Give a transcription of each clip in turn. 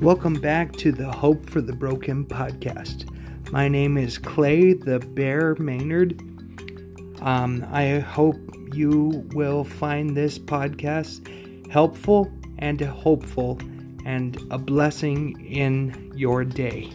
Welcome back to the Hope for the Broken podcast. My name is Clay the Bear Maynard. Um, I hope you will find this podcast helpful and hopeful and a blessing in your day.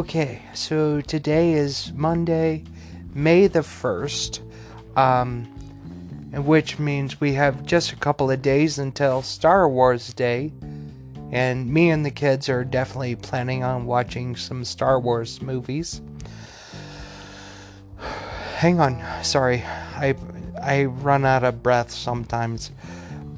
Okay, so today is Monday, May the 1st, um, which means we have just a couple of days until Star Wars Day. And me and the kids are definitely planning on watching some Star Wars movies. Hang on, sorry, I I run out of breath sometimes.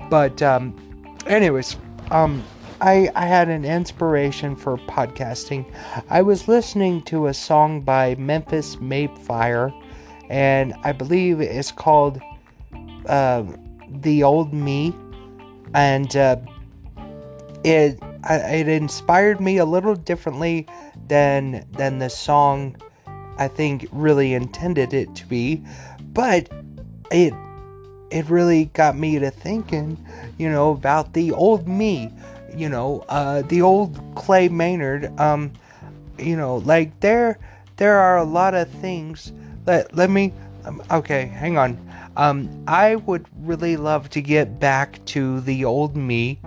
But um, anyways, um, I, I had an inspiration for podcasting. I was listening to a song by Memphis May Fire, and I believe it's called uh, "The Old Me," and uh, it it inspired me a little differently than than the song I think really intended it to be, but it it really got me to thinking, you know, about the old me you know, uh, the old Clay Maynard, um, you know, like there, there are a lot of things. Let let me, um, okay, hang on. Um, I would really love to get back to the old me,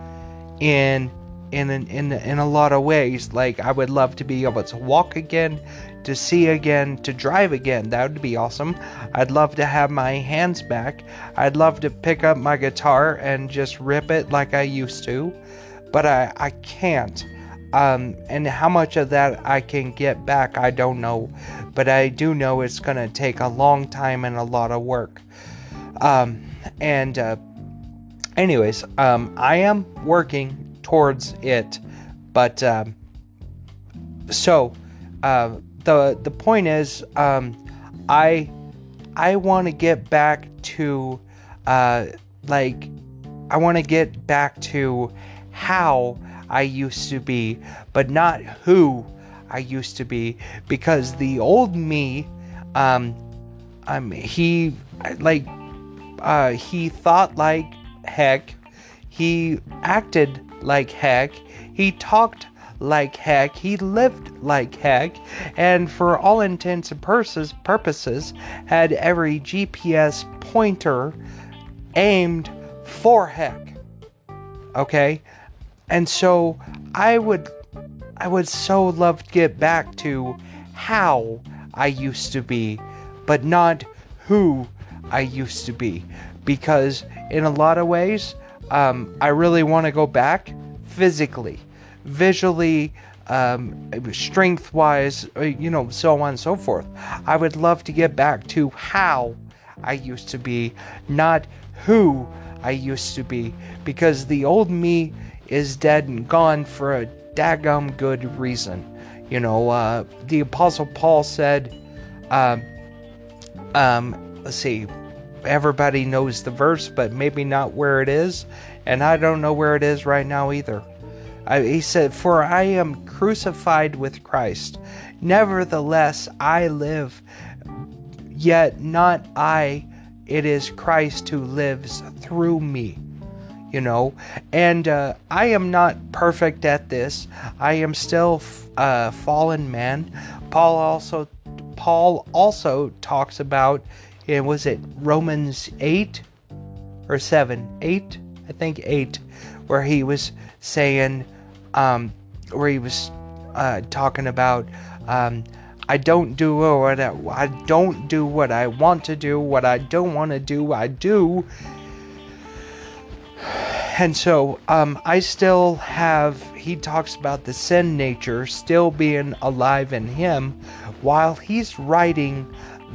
in in in in a lot of ways. Like I would love to be able to walk again, to see again, to drive again. That would be awesome. I'd love to have my hands back. I'd love to pick up my guitar and just rip it like I used to but I, I can't. Um, and how much of that I can get back, I don't know. But I do know it's going to take a long time and a lot of work. Um, and, uh, anyways, um, I am working towards it. But, um, so, uh, the, the point is, um, I, I want to get back to, uh, like, I want to get back to how I used to be, but not who I used to be. Because the old me, um, um, he like, uh, he thought like heck, he acted like heck, he talked like heck, he lived like heck, and for all intents and purposes, purposes had every GPS pointer aimed for heck. Okay? And so I would I would so love to get back to how I used to be, but not who I used to be. Because in a lot of ways, um, I really want to go back physically, visually, um, strength wise, uh, you know, so on and so forth. I would love to get back to how I used to be, not who I used to be. Because the old me is dead and gone for a daggum good reason. You know, uh, the Apostle Paul said, um, um, let's see, everybody knows the verse, but maybe not where it is, and I don't know where it is right now either. I, he said, For I am crucified with Christ. Nevertheless, I live, yet not I, it is Christ who lives through me you know? And uh, i am not perfect at this. I am still a uh, fallen man. Paul also paul also talks about and was it romans 8 or 7 8 i think 8 where he was saying um, where he was uh, talking about um, I don't do what I, I don't do what I want to do. What I don't want to do, I do and so um, I still have, he talks about the sin nature still being alive in him while he's writing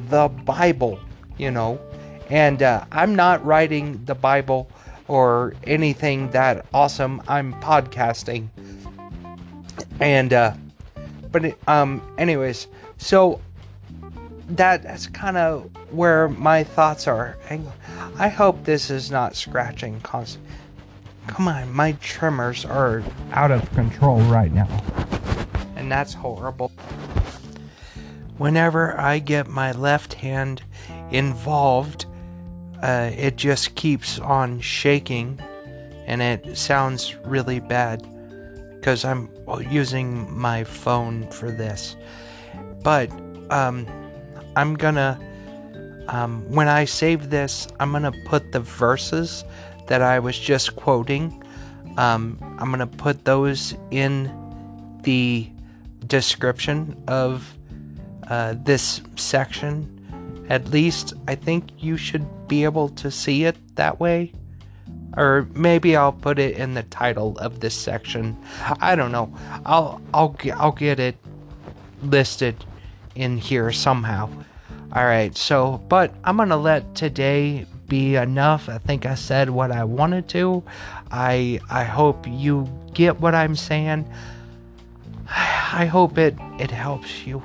the Bible, you know. And uh, I'm not writing the Bible or anything that awesome. I'm podcasting. And, uh, but, um, anyways, so that, that's kind of where my thoughts are. I hope this is not scratching cause come on, my tremors are out of control right now. And that's horrible. Whenever I get my left hand involved, uh, it just keeps on shaking and it sounds really bad because I'm using my phone for this. But um, I'm gonna, um, when I save this, I'm gonna put the verses that I was just quoting. Um, I'm gonna put those in the description of uh, this section. At least I think you should be able to see it that way. Or maybe I'll put it in the title of this section. I don't know. I'll I'll I'll get it listed in here somehow. All right. So, but I'm going to let today be enough. I think I said what I wanted to. I I hope you get what I'm saying. I hope it it helps you.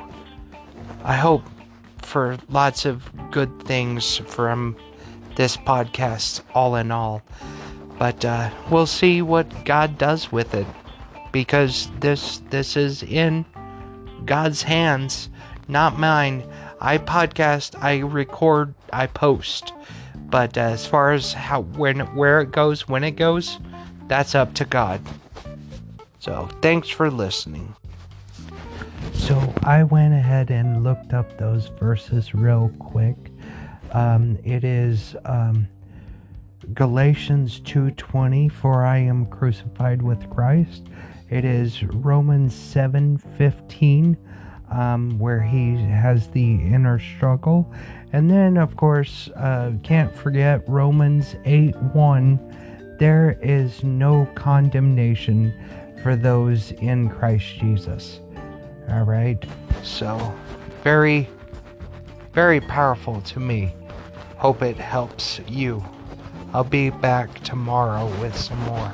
I hope for lots of good things from this podcast, all in all. But uh, we'll see what God does with it, because this this is in God's hands, not mine. I podcast, I record, I post. But as far as how when where it goes, when it goes, that's up to God. So thanks for listening. So I went ahead and looked up those verses real quick. Um, it is um, Galatians 2:20, "For I am crucified with Christ." It is Romans 7:15, um, where he has the inner struggle, and then of course uh, can't forget Romans 8 1. There is no condemnation for those in Christ Jesus. All right. So, very, very powerful to me. Hope it helps you. I'll be back tomorrow with some more.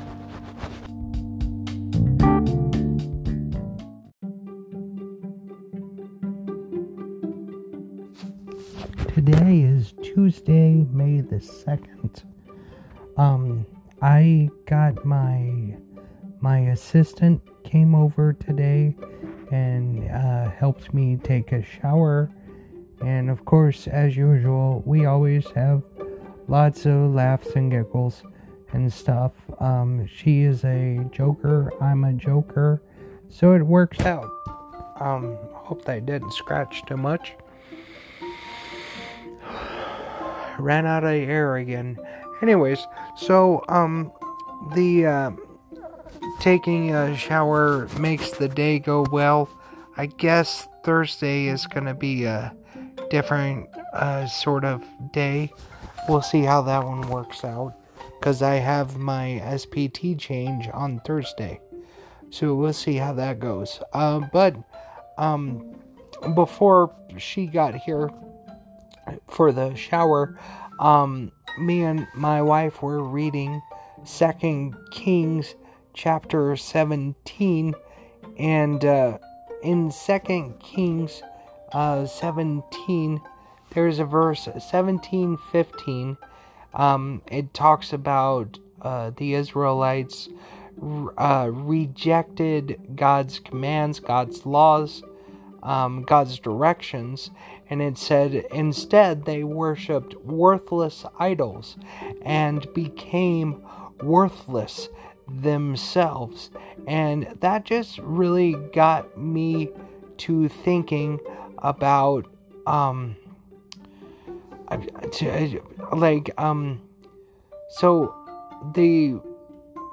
Today is Tuesday, May the 2nd. Um, I got my my assistant came over today and uh, helped me take a shower. And of course, as usual, we always have lots of laughs and giggles and stuff. Um, she is a joker, I'm a joker, so it works out. Um, hope that didn't scratch too much. Ran out of air again. Anyways, so um, the uh, taking a shower makes the day go well. I guess Thursday is to be a different uh, sort of day. We'll see how that one works out because I have my SPT change on Thursday. So we'll see how that goes. Uh, but um, before she got here for the shower, um, me and my wife were reading Second Kings chapter 17 and uh, in second kings uh, 17 there's a verse 17 15 um, it talks about uh, the israelites uh, rejected god's commands god's laws um, god's directions and it said instead they worshiped worthless idols and became worthless themselves. And that just really got me to thinking about um like um so the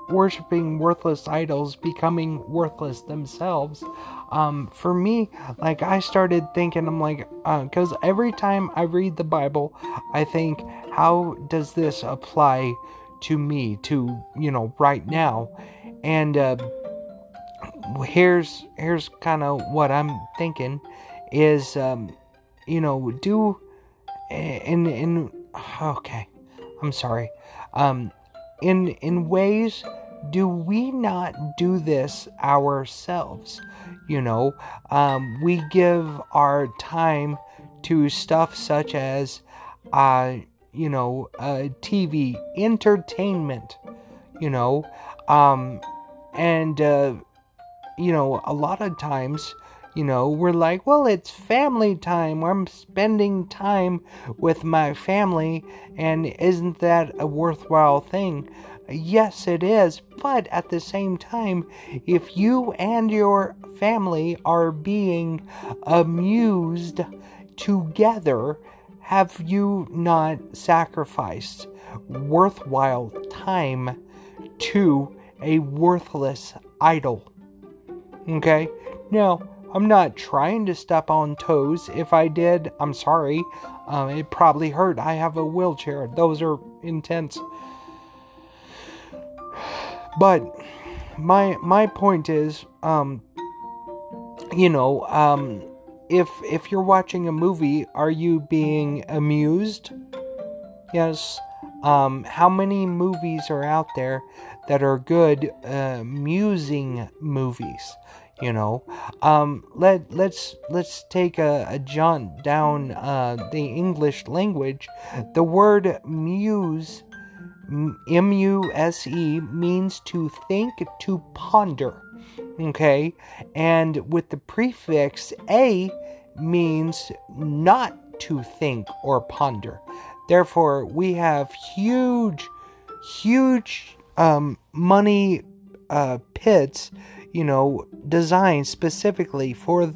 worshiping worthless idols becoming worthless themselves. Um for me like i started thinking i'm like because uh, every time i read the bible i think how does this apply to me to you know right now? And uh, here's here's kind of what i'm thinking is um, you know do in in okay i'm sorry. Um in in ways do we not do this ourselves? You know um we give our time to stuff such as uh you know, uh, TV, entertainment, you know, um, and uh, you know, a lot of times, you know, we're like, well, it's family time. I'm spending time with my family, and isn't that a worthwhile thing? Yes, it is, but at the same time, if you and your family are being amused together, have you not sacrificed worthwhile time to a worthless idol? Okay? Now, I'm not trying to step on toes. If I did, I'm sorry. Um, it probably hurt. I have a wheelchair. Those are intense. But my my point is, um, you know, um, if if you're watching a movie, are you being amused? Yes. Um, how many movies are out there that are good, uh, amusing movies? You know, um, let let's let's take a, a jaunt down uh, the English language. The word muse M U S E means to think, to ponder. Okay? And with the prefix A means not to think or ponder. Therefore, we have huge, huge um, money uh, pits, you know, designed specifically for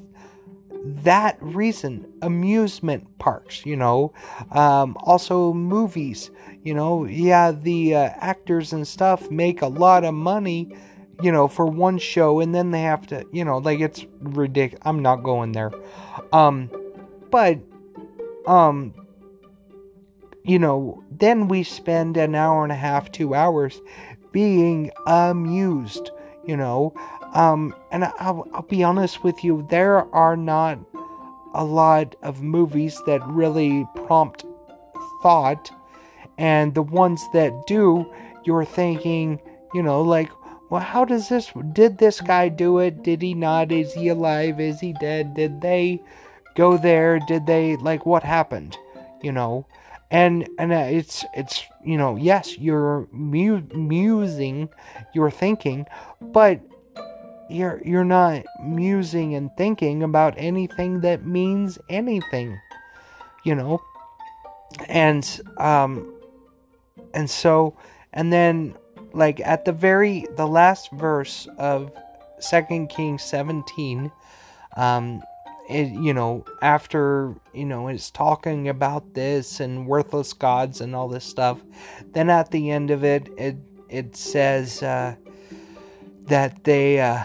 that reason amusement parks you know um, also movies you know yeah the uh, actors and stuff make a lot of money you know for one show and then they have to you know like it's ridiculous i'm not going there. Um but um you know then we spend an hour and a half two hours being amused you know um, and I'll, I'll be honest with you, there are not a lot of movies that really prompt thought, and the ones that do, you're thinking, you know, like, well, how does this, did this guy do it? Did he not? Is he alive? Is he dead? Did they go there? Did they, like, what happened? You know? and and uh, it's it's you know yes you're mu- musing you're thinking but you're you're not musing and thinking about anything that means anything you know? And um and so and then like at the very the last verse of second kings 17 um it, you know after you know it's talking about this and worthless gods and all this stuff then at the end of it it it says uh that they uh,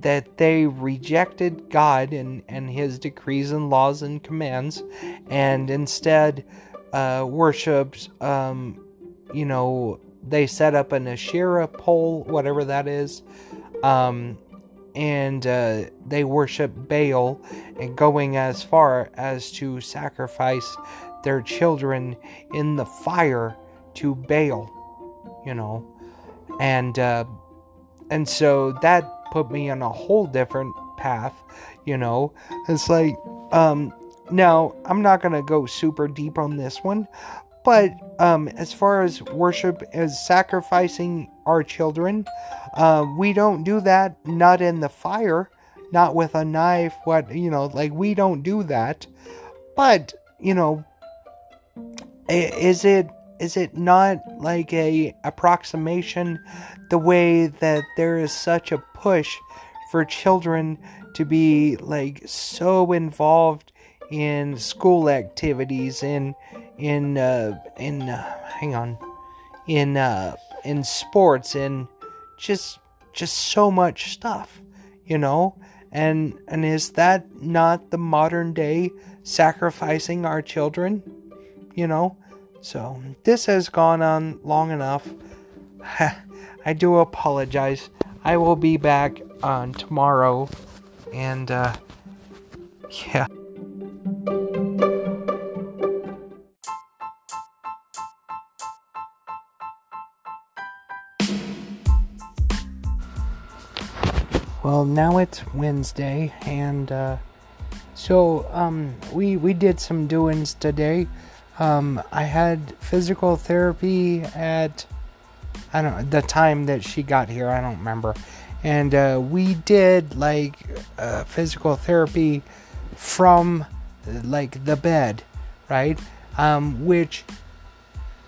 that they rejected God and, and his decrees and laws and commands and instead uh, worshipped um, you know they set up an Asherah pole whatever that is um, and uh, they worship Baal and going as far as to sacrifice their children in the fire to Baal you know and uh, and so that put me on a whole different path, you know. It's like, um, now I'm not gonna go super deep on this one, but um, as far as worship as sacrificing our children, uh, we don't do that. Not in the fire, not with a knife. What you know, like we don't do that. But you know, is it is it not like a approximation the way that there is such a push for children to be like so involved in school activities in in uh, in uh, hang on in uh, in sports and just just so much stuff you know? And and is that not the modern day sacrificing our children you know so, this has gone on long enough. I do apologize. I will be back on tomorrow. And, uh, yeah. Well, now it's Wednesday, and, uh, so, um, we, we did some doings today. Um, I had physical therapy at I don't the time that she got here. I don't remember. And uh, we did like uh, physical therapy from like the bed, right? Um, which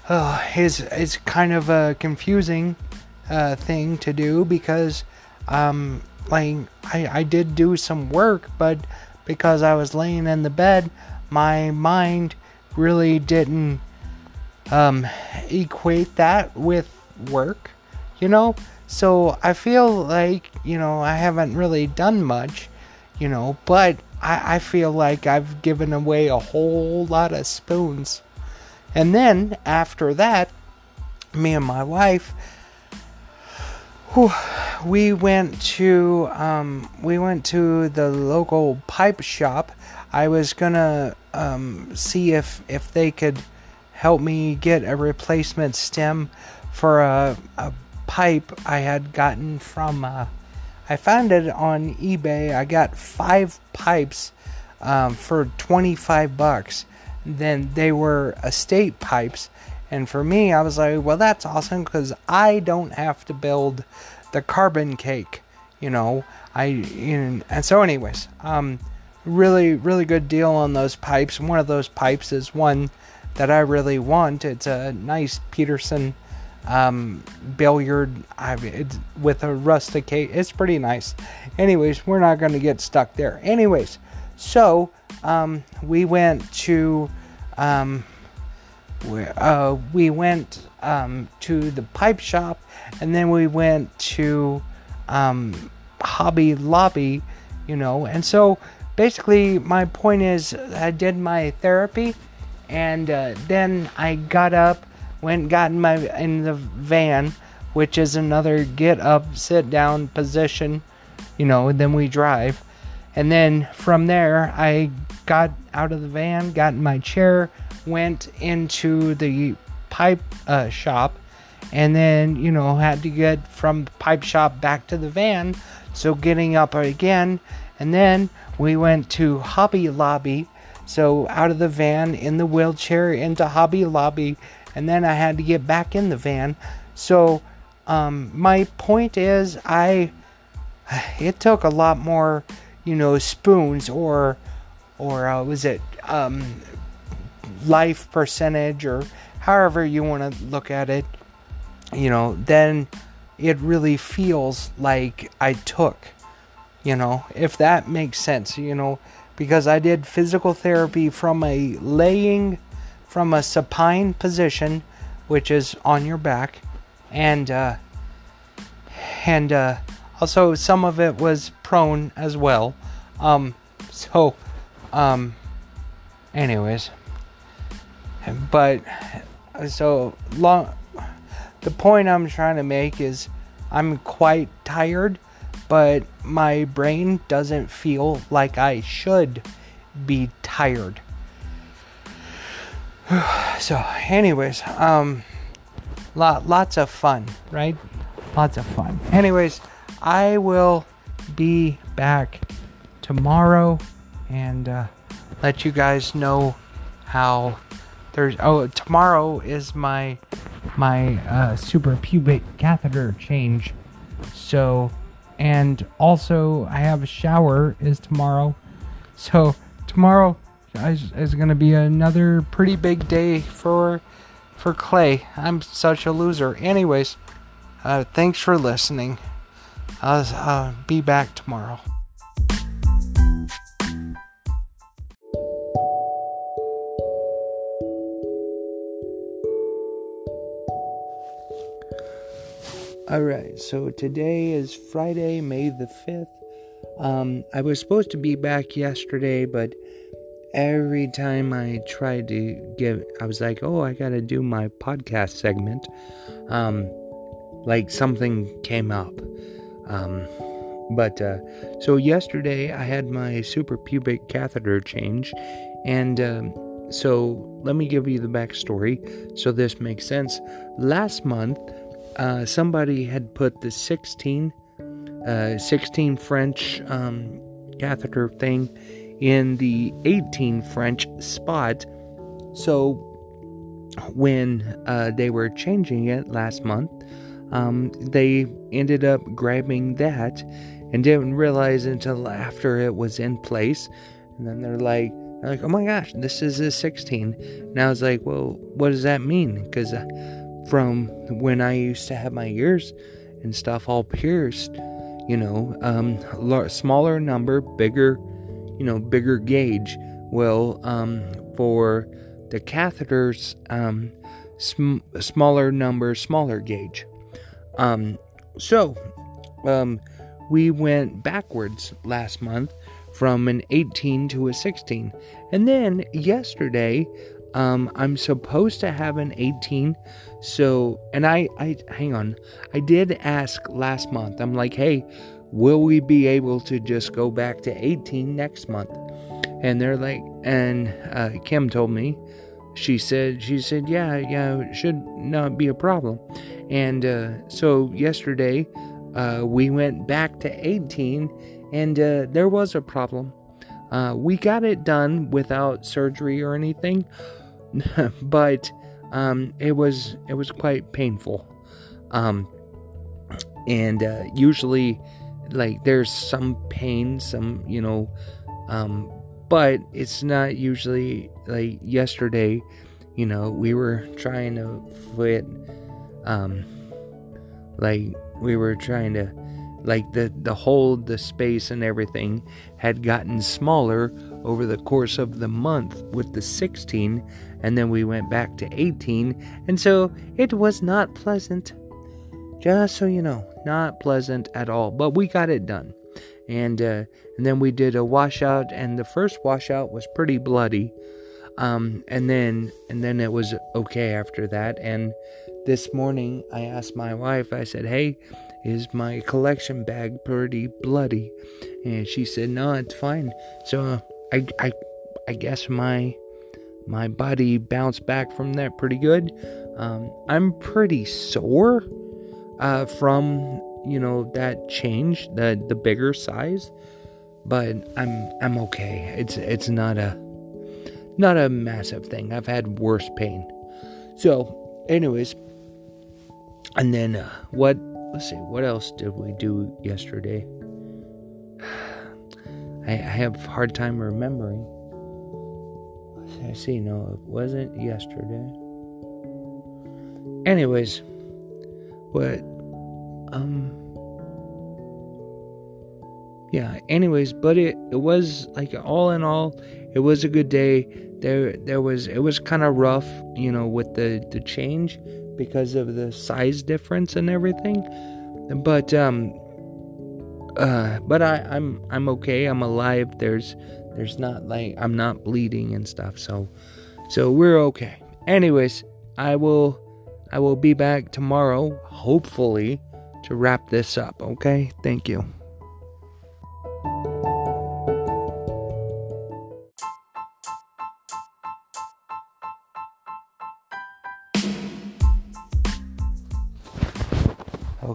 uh, is is kind of a confusing uh, thing to do because um, like I, I did do some work, but because I was laying in the bed, my mind really didn't um, equate that with work, you know? So I feel like, you know, I haven't really done much, you know, but I, I feel like I've given away a whole lot of spoons. And then after that, me and my wife, whew, we went to um, we went to the local pipe shop. I was gonna um, see if if they could help me get a replacement stem for a, a pipe I had gotten from. Uh, I found it on eBay. I got five pipes um, for 25 bucks. Then they were estate pipes. And for me, I was like, well, that's awesome because I don't have to build the carbon cake. You know, I and, and so, anyways, um, really, really good deal on those pipes. One of those pipes is one that I really want. It's a nice Peterson um, billiard I, it's with a rusticate. It's pretty nice. Anyways, we're not going to get stuck there. Anyways, so um, we went to um, we, uh, we went um, to the pipe shop, and then we went to um, Hobby Lobby, you know. And so basically, my point is, I did my therapy, and uh, then I got up, went, got in my in the van, which is another get up, sit down position, you know. Then we drive, and then from there, I got out of the van, got in my chair, went into the pipe uh, shop, and then you know had to get from the pipe shop back to the van. So getting up again, and then we went to Hobby Lobby. So out of the van in the wheelchair into Hobby Lobby, and then I had to get back in the van. So um, my point is, I it took a lot more, you know, spoons or or uh, was it um, life percentage or however you want to look at it, you know, then it really feels like I took, you know, if that makes sense, you know, because I did physical therapy from a laying, from a supine position, which is on your back, and, uh, and, uh, also some of it was prone as well. Um, so, um, anyways, but so long. The point I'm trying to make is I'm quite tired, but my brain doesn't feel like I should be tired. so, anyways, um, lot, lots of fun, right? Lots of fun. Anyways, I will be back tomorrow and uh, let you guys know how there's oh tomorrow is my my uh, suprapubic catheter change so and also i have a shower is tomorrow. So tomorrow is, is going to be another pretty big day for for clay. I'm such a loser. Anyways uh, thanks for listening. I'll uh, be back tomorrow All right, so today is Friday, May the 5th. Um, I was supposed to be back yesterday, but every time I tried to give, I was like, oh, I gotta do my podcast segment. Um, like something came up. Um, but, uh, so yesterday I had my suprapubic catheter change, and, um, so let me give you the backstory so this makes sense. Last month, uh, somebody had put the 16, uh, 16 French um, catheter thing in the 18 French spot. So when uh, they were changing it last month, um, they ended up grabbing that and didn't realize until after it was in place. And then they're like, they're like, oh my gosh, this is a 16. And I was like, well, what does that mean? Because uh, from when I used to have my ears and stuff all pierced, you know, um, smaller number, bigger, you know, bigger gauge. Well, um, for the catheters, um, sm- smaller number, smaller gauge. Um, so, um, we went backwards last month from an 18 to a 16. And then yesterday, um, I'm supposed to have an 18. So, and I, I, hang on, I did ask last month, I'm like, hey, will we be able to just go back to 18 next month? And they're like, and uh, Kim told me, she said, she said, yeah, yeah, it should not be a problem. And uh, so yesterday, uh, we went back to 18 and uh, there was a problem. Uh, we got it done without surgery or anything, but um, it was it was quite painful. Um, and uh, usually, like there's some pain, some you know, um, but it's not usually like yesterday. You know, we were trying to fit, um, like we were trying to like the the hold the space and everything had gotten smaller over the course of the month with the 16 and then we went back to 18 and so it was not pleasant. Just so you know not pleasant at all but we got it done. And uh, and then we did a washout and the first washout was pretty bloody. Um, and then and then it was okay after that and this morning I asked my wife I said hey is my collection bag pretty bloody? And she said, No, it's fine. So uh, I, I, I guess my my body bounced back from that pretty good. Um, I'm pretty sore uh, from you know that change, the the bigger size, but I'm I'm okay. It's it's not a not a massive thing. I've had worse pain. So, anyways, and then uh, what let's see, what else did we do yesterday? I, I have hard time remembering. I see, no, it wasn't yesterday. Anyways, but um, yeah, anyways, but it, it was like all in all, it was a good day. There, there was, it was kind of rough, you know, with the, the change because of the size difference and everything. But um uh but I I'm I'm okay. I'm alive. There's there's not like I'm not bleeding and stuff. So so we're okay. Anyways, I will I will be back tomorrow hopefully to wrap this up, okay? Thank you.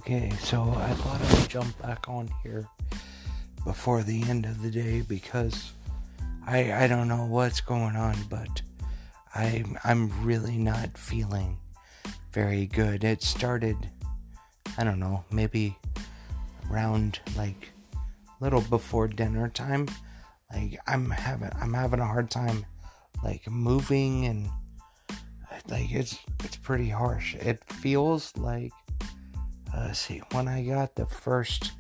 Okay, so I thought I would jump back on here before the end of the day because I I don't know what's going on, but I I'm really not feeling very good. It started I don't know, maybe around like a little before dinner time. Like I'm having I'm having a hard time like moving and like it's it's pretty harsh. It feels like uh, see, when I got the first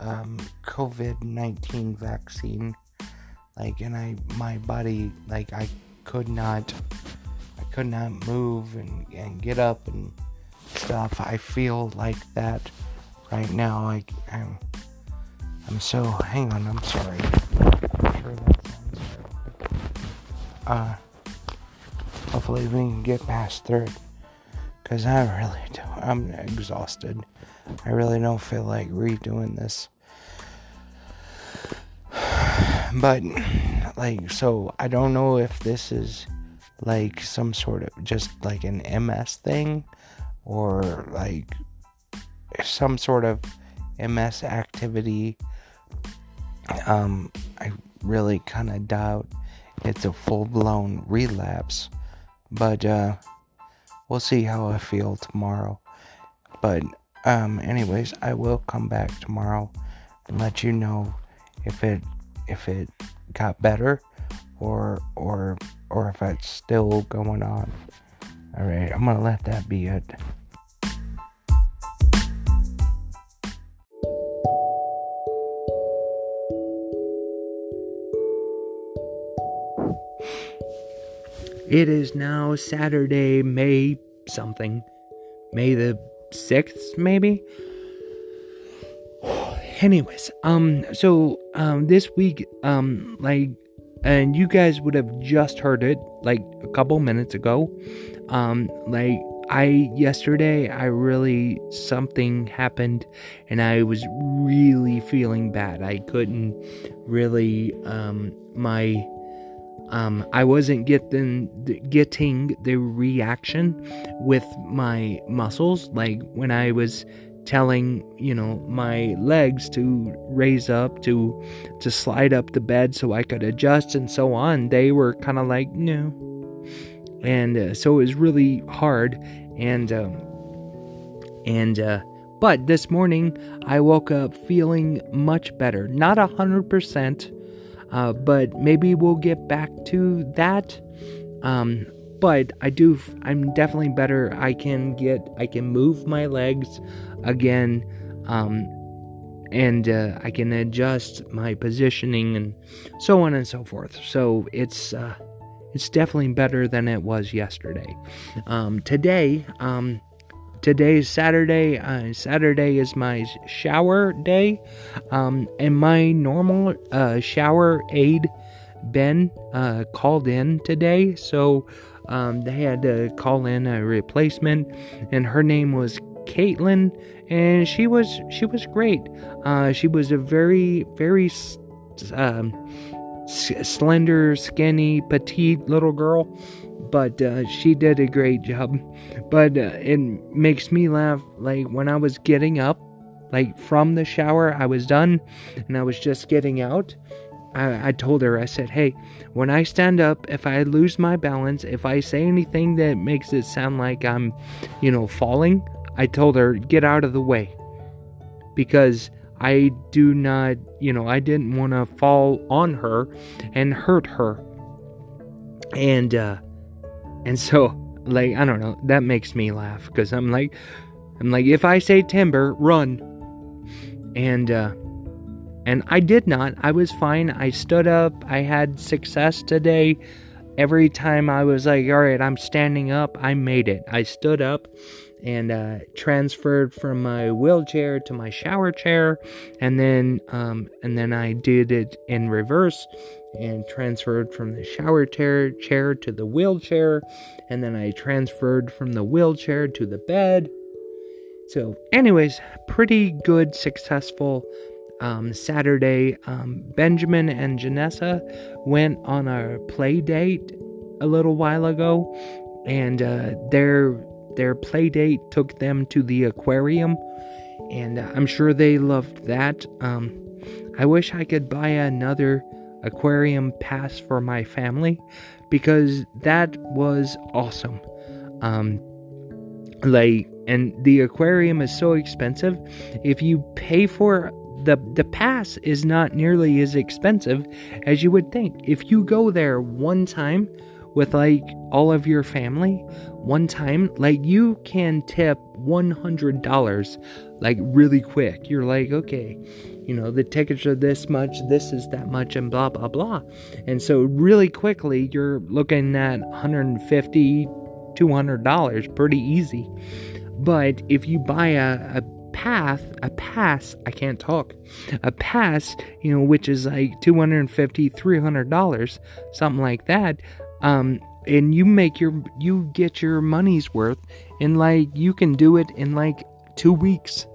um, COVID 19 vaccine, like, and I, my body, like, I could not, I could not move and, and get up and stuff. I feel like that right now. I, I'm, I'm so, hang on, I'm sorry. I'm sure. Uh, hopefully we can get past it. Because I really don't. I'm exhausted. I really don't feel like redoing this. But, like, so I don't know if this is like some sort of just like an MS thing or like some sort of MS activity. Um, I really kind of doubt it's a full blown relapse. But, uh, we'll see how I feel tomorrow. but um, anyways, I will come back tomorrow and let you know if it if it got better or or or if it's still going on. All right, I'm gonna let that be it. It is now Saturday, May something. May the 6th, maybe? Anyways, um, so, um, this week, um, like, and you guys would have just heard it, like, a couple minutes ago. Um, like, I, yesterday, I really, something happened and I was really feeling bad. I couldn't really, um, my, um, I wasn't getting getting the reaction with my muscles like when I was telling you know my legs to raise up to to slide up the bed so I could adjust and so on they were kind of like no. And uh, so it was really hard and um, and uh, but this morning I woke up feeling much better not a hundred percent uh, but maybe we'll get back to that. Um, but I do, I'm definitely better. I can get, I can move my legs again. Um, and uh, I can adjust my positioning and so on and so forth. So it's uh, it's definitely better than it was yesterday. Um, today, um, today's Saturday. Uh, Saturday is my shower day, um, and my normal uh, shower aide Ben uh, called in today, so um, they had to call in a replacement, and her name was Caitlin, and she was she was great. Uh, she was a very very um, slender, skinny, petite little girl but uh, she did a great job. But uh, it makes me laugh. Like when I was getting up, like from the shower, I was done and I was just getting out. I, I told her, I said, hey, when I stand up, if I lose my balance, if I say anything that makes it sound like I'm, you know, falling, I told her, get out of the way. Because I do not, you know, I didn't want to fall on her and hurt her. And, uh, and so, like, I don't know, that makes me laugh because I'm like, I'm like, if I say timber, run. And, uh, and I did not. I was fine. I stood up. I had success today. Every time I was like, all right, I'm standing up, I made it. I stood up and uh, transferred from my wheelchair to my shower chair, and then um, and then I did it in reverse and transferred from the shower chair chair to the wheelchair, and then I transferred from the wheelchair to the bed. So, anyways, pretty good, successful um, Saturday. Um, Benjamin and Janessa went on a play date a little while ago, and uh, their their play date took them to the aquarium, and I'm sure they loved that. Um, I wish I could buy another aquarium pass for my family because that was awesome. Um, like, and the aquarium is so expensive. If you pay for the the pass is not nearly as expensive as you would think. If you go there one time with like all of your family, one time, like you can tip $100 like really quick. You're like, okay, you know, the tickets are this much, this is that much, and blah, blah, blah. And so, really quickly, you're looking at $150, $200 pretty easy. But if you buy a, a path, a pass, I can't talk, a pass, you know, which is like $250, $300, something like that, um, and you make your, you get your money's worth, and like, you can do it in like two weeks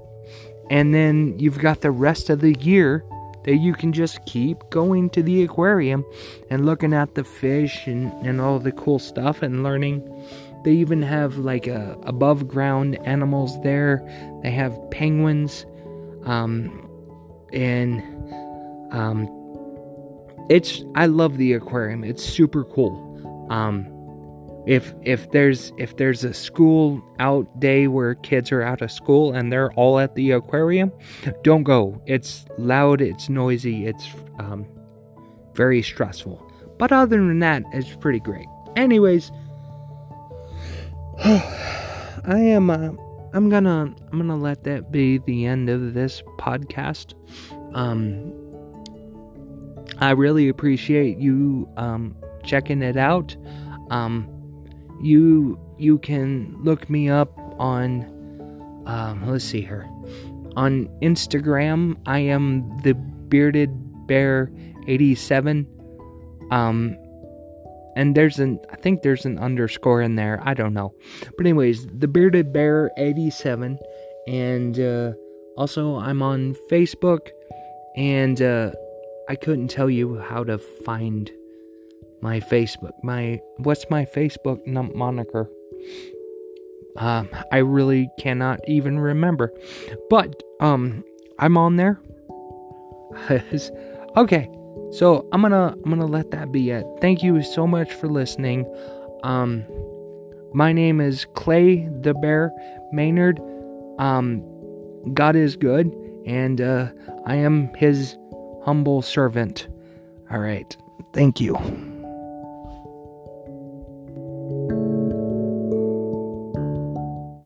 and then you've got the rest of the year that you can just keep going to the aquarium and looking at the fish and, and all the cool stuff and learning. They even have like a above ground animals there. They have penguins, um, and um, it's I love the aquarium. It's super cool. Um, if if there's if there's a school out day where kids are out of school and they're all at the aquarium don't go. It's loud it's noisy it's um, very stressful. But other than that it's pretty great. Anyways i am uh, i'm gonna i'm gonna let that be the end of this podcast. Um i really appreciate you um checking it out um you you can look me up on um, let's see here on Instagram. I am the bearded bear 87. Um, and there's an I think there's an underscore in there. I don't know, but anyways, the bearded bear 87, and uh, also I'm on Facebook, and uh, I couldn't tell you how to find my Facebook. My what's my Facebook num- moniker? Um, I really cannot even remember. But um, I'm on there. okay, so I'm gonna I'm gonna let that be it. Thank you so much for listening. Um, my name is Clay the Bear Maynard. Um, God is good, and uh, I am His humble servant. All right, thank you.